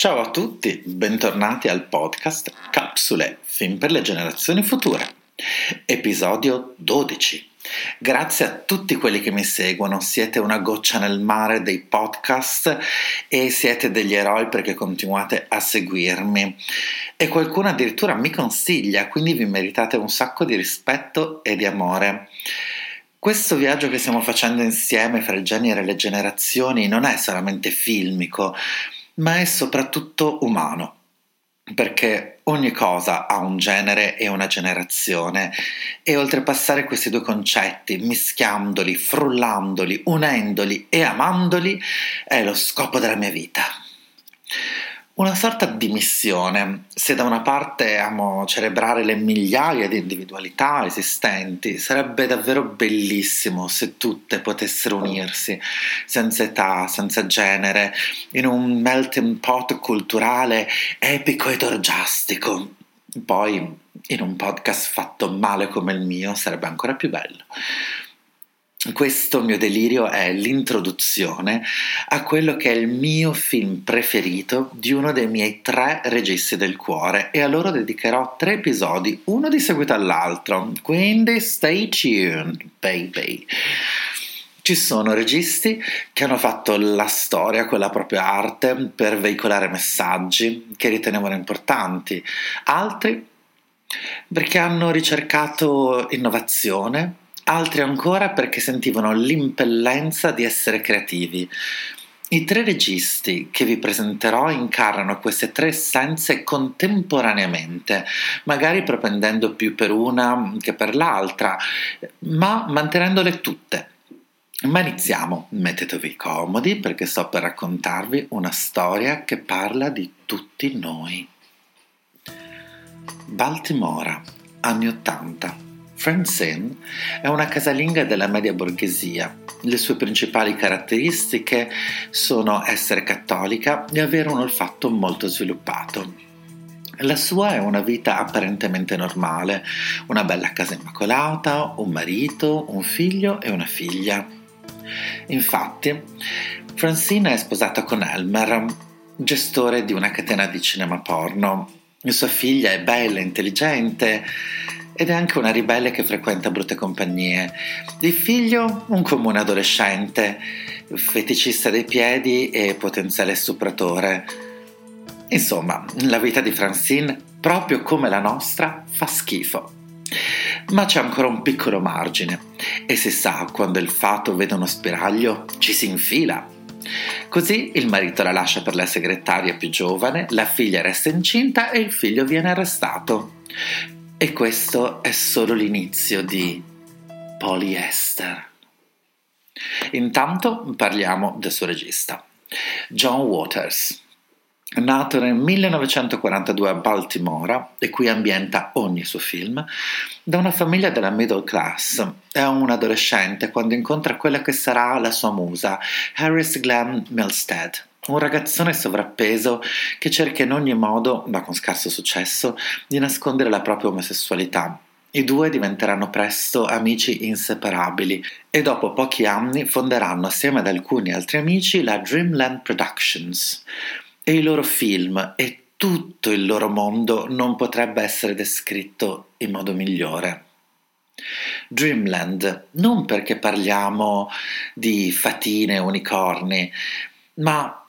Ciao a tutti, bentornati al podcast Capsule, film per le generazioni future. Episodio 12. Grazie a tutti quelli che mi seguono, siete una goccia nel mare dei podcast e siete degli eroi perché continuate a seguirmi. E qualcuno addirittura mi consiglia, quindi vi meritate un sacco di rispetto e di amore. Questo viaggio che stiamo facendo insieme fra il genere e le generazioni non è solamente filmico, ma è soprattutto umano perché ogni cosa ha un genere e una generazione e oltrepassare questi due concetti, mischiandoli, frullandoli, unendoli e amandoli, è lo scopo della mia vita una sorta di missione. Se da una parte amo celebrare le migliaia di individualità esistenti, sarebbe davvero bellissimo se tutte potessero unirsi, senza età, senza genere, in un melting pot culturale epico ed orgiastico. Poi, in un podcast fatto male come il mio, sarebbe ancora più bello. Questo mio delirio è l'introduzione a quello che è il mio film preferito di uno dei miei tre registi del cuore. E a loro dedicherò tre episodi, uno di seguito all'altro, quindi stay tuned, baby. Ci sono registi che hanno fatto la storia con la propria arte per veicolare messaggi che ritenevano importanti, altri perché hanno ricercato innovazione altri ancora perché sentivano l'impellenza di essere creativi. I tre registi che vi presenterò incarnano queste tre essenze contemporaneamente, magari propendendo più per una che per l'altra, ma mantenendole tutte. Ma iniziamo, mettetevi comodi perché sto per raccontarvi una storia che parla di tutti noi. Baltimora, anni Ottanta. Francine è una casalinga della media borghesia. Le sue principali caratteristiche sono essere cattolica e avere un olfatto molto sviluppato. La sua è una vita apparentemente normale, una bella casa immacolata, un marito, un figlio e una figlia. Infatti, Francine è sposata con Elmer, gestore di una catena di cinema porno. Sua figlia è bella, intelligente, ed è anche una ribelle che frequenta brutte compagnie. Il figlio, un comune adolescente, feticista dei piedi e potenziale stupratore. Insomma, la vita di Francine, proprio come la nostra, fa schifo. Ma c'è ancora un piccolo margine e si sa quando il fato vede uno spiraglio ci si infila. Così il marito la lascia per la segretaria più giovane, la figlia resta incinta e il figlio viene arrestato. E questo è solo l'inizio di Polyester. Intanto parliamo del suo regista, John Waters. Nato nel 1942 a Baltimora, e cui ambienta ogni suo film, da una famiglia della middle class, è un adolescente quando incontra quella che sarà la sua musa, Harris Glenn Milstead un ragazzone sovrappeso che cerca in ogni modo, ma con scarso successo, di nascondere la propria omosessualità. I due diventeranno presto amici inseparabili e dopo pochi anni fonderanno assieme ad alcuni altri amici la Dreamland Productions. E i loro film e tutto il loro mondo non potrebbe essere descritto in modo migliore. Dreamland, non perché parliamo di fatine e unicorni, ma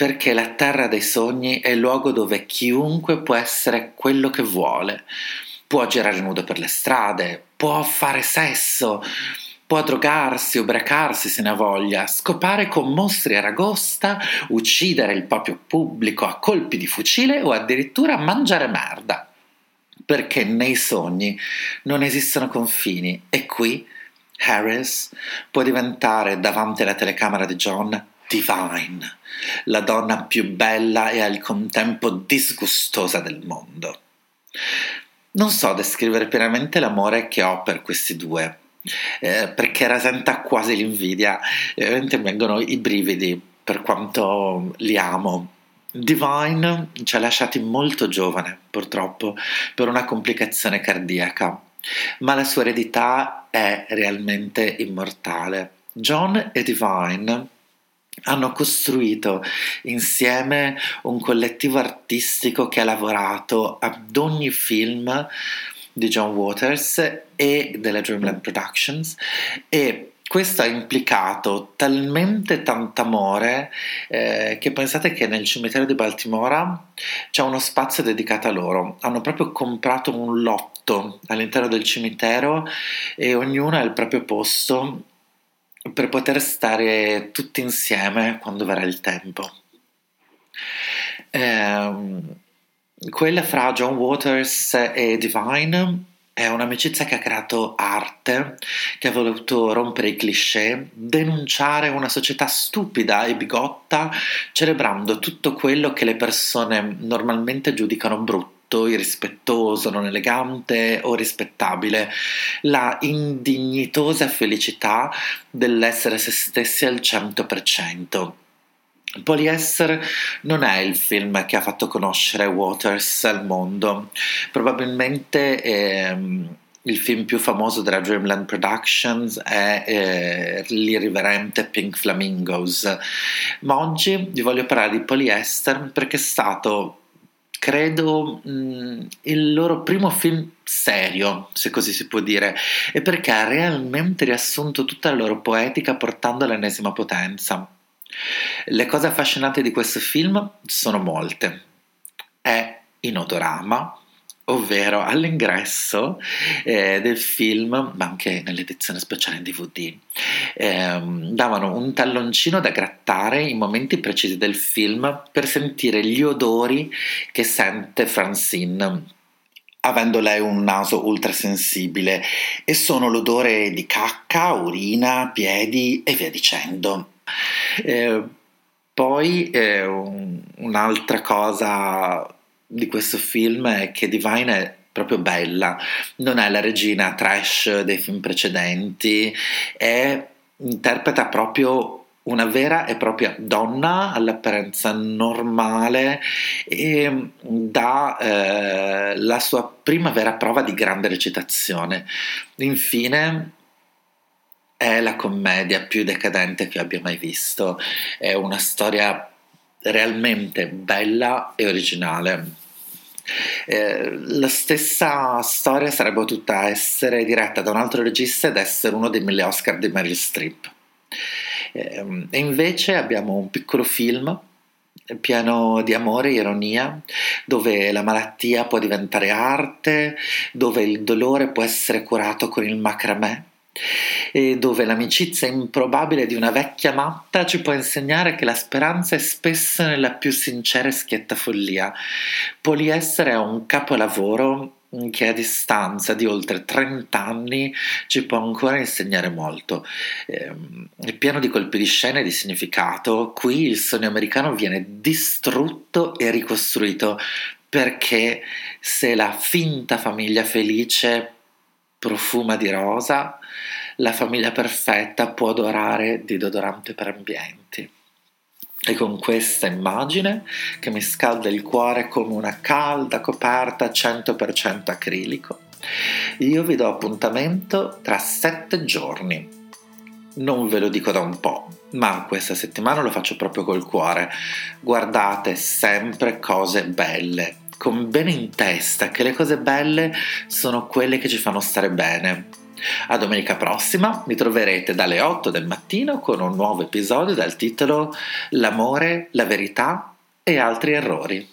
perché la terra dei sogni è il luogo dove chiunque può essere quello che vuole. Può girare nudo per le strade, può fare sesso, può drogarsi, ubriacarsi se ne ha voglia, scopare con mostri a ragosta, uccidere il proprio pubblico a colpi di fucile o addirittura mangiare merda. Perché nei sogni non esistono confini e qui Harris può diventare davanti alla telecamera di John Divine, la donna più bella e al contempo disgustosa del mondo. Non so descrivere pienamente l'amore che ho per questi due, eh, perché rasenta quasi l'invidia, e ovviamente mi vengono i brividi per quanto li amo. Divine ci ha lasciati molto giovane, purtroppo, per una complicazione cardiaca, ma la sua eredità è realmente immortale. John e Divine hanno costruito insieme un collettivo artistico che ha lavorato ad ogni film di John Waters e della Dreamland Productions e questo ha implicato talmente tanto amore eh, che pensate che nel cimitero di Baltimora c'è uno spazio dedicato a loro. Hanno proprio comprato un lotto all'interno del cimitero e ognuno ha il proprio posto per poter stare tutti insieme quando verrà il tempo. Eh, quella fra John Waters e Divine è un'amicizia che ha creato arte, che ha voluto rompere i cliché, denunciare una società stupida e bigotta, celebrando tutto quello che le persone normalmente giudicano brutto irrispettoso, non elegante o rispettabile, la indignitosa felicità dell'essere se stessi al 100%. Polyester non è il film che ha fatto conoscere Waters al mondo, probabilmente ehm, il film più famoso della Dreamland Productions è eh, l'irriverente Pink Flamingos, ma oggi vi voglio parlare di Polyester perché è stato credo mh, il loro primo film serio, se così si può dire, e perché ha realmente riassunto tutta la loro poetica portando all'ennesima potenza. Le cose affascinanti di questo film sono molte. È in odorama, ovvero all'ingresso eh, del film, ma anche nell'edizione speciale in DVD, eh, davano un talloncino da grattare in momenti precisi del film per sentire gli odori che sente Francine avendo lei un naso ultrasensibile e sono l'odore di cacca, urina, piedi e via dicendo. Eh, poi eh, un, un'altra cosa di questo film è che Divine è proprio bella, non è la regina trash dei film precedenti, è, interpreta proprio una vera e propria donna all'apparenza normale e dà eh, la sua prima vera prova di grande recitazione. Infine, è la commedia più decadente che abbia mai visto, è una storia realmente bella e originale. Eh, la stessa storia sarebbe potuta essere diretta da un altro regista ed essere uno dei mille Oscar di Meryl Streep. Eh, e invece abbiamo un piccolo film pieno di amore e ironia, dove la malattia può diventare arte, dove il dolore può essere curato con il macramè dove l'amicizia improbabile di una vecchia matta ci può insegnare che la speranza è spesso nella più sincera e schietta follia. Poliessere è un capolavoro che a distanza di oltre 30 anni ci può ancora insegnare molto. Ehm, è pieno di colpi di scena e di significato. Qui il sogno americano viene distrutto e ricostruito perché se la finta famiglia felice profuma di rosa, la famiglia perfetta può odorare di deodorante per ambienti. E con questa immagine che mi scalda il cuore come una calda coperta 100% acrilico, io vi do appuntamento tra sette giorni. Non ve lo dico da un po', ma questa settimana lo faccio proprio col cuore. Guardate sempre cose belle, con bene in testa che le cose belle sono quelle che ci fanno stare bene A domenica prossima mi troverete dalle 8 del mattino con un nuovo episodio dal titolo L'amore, la verità e altri errori.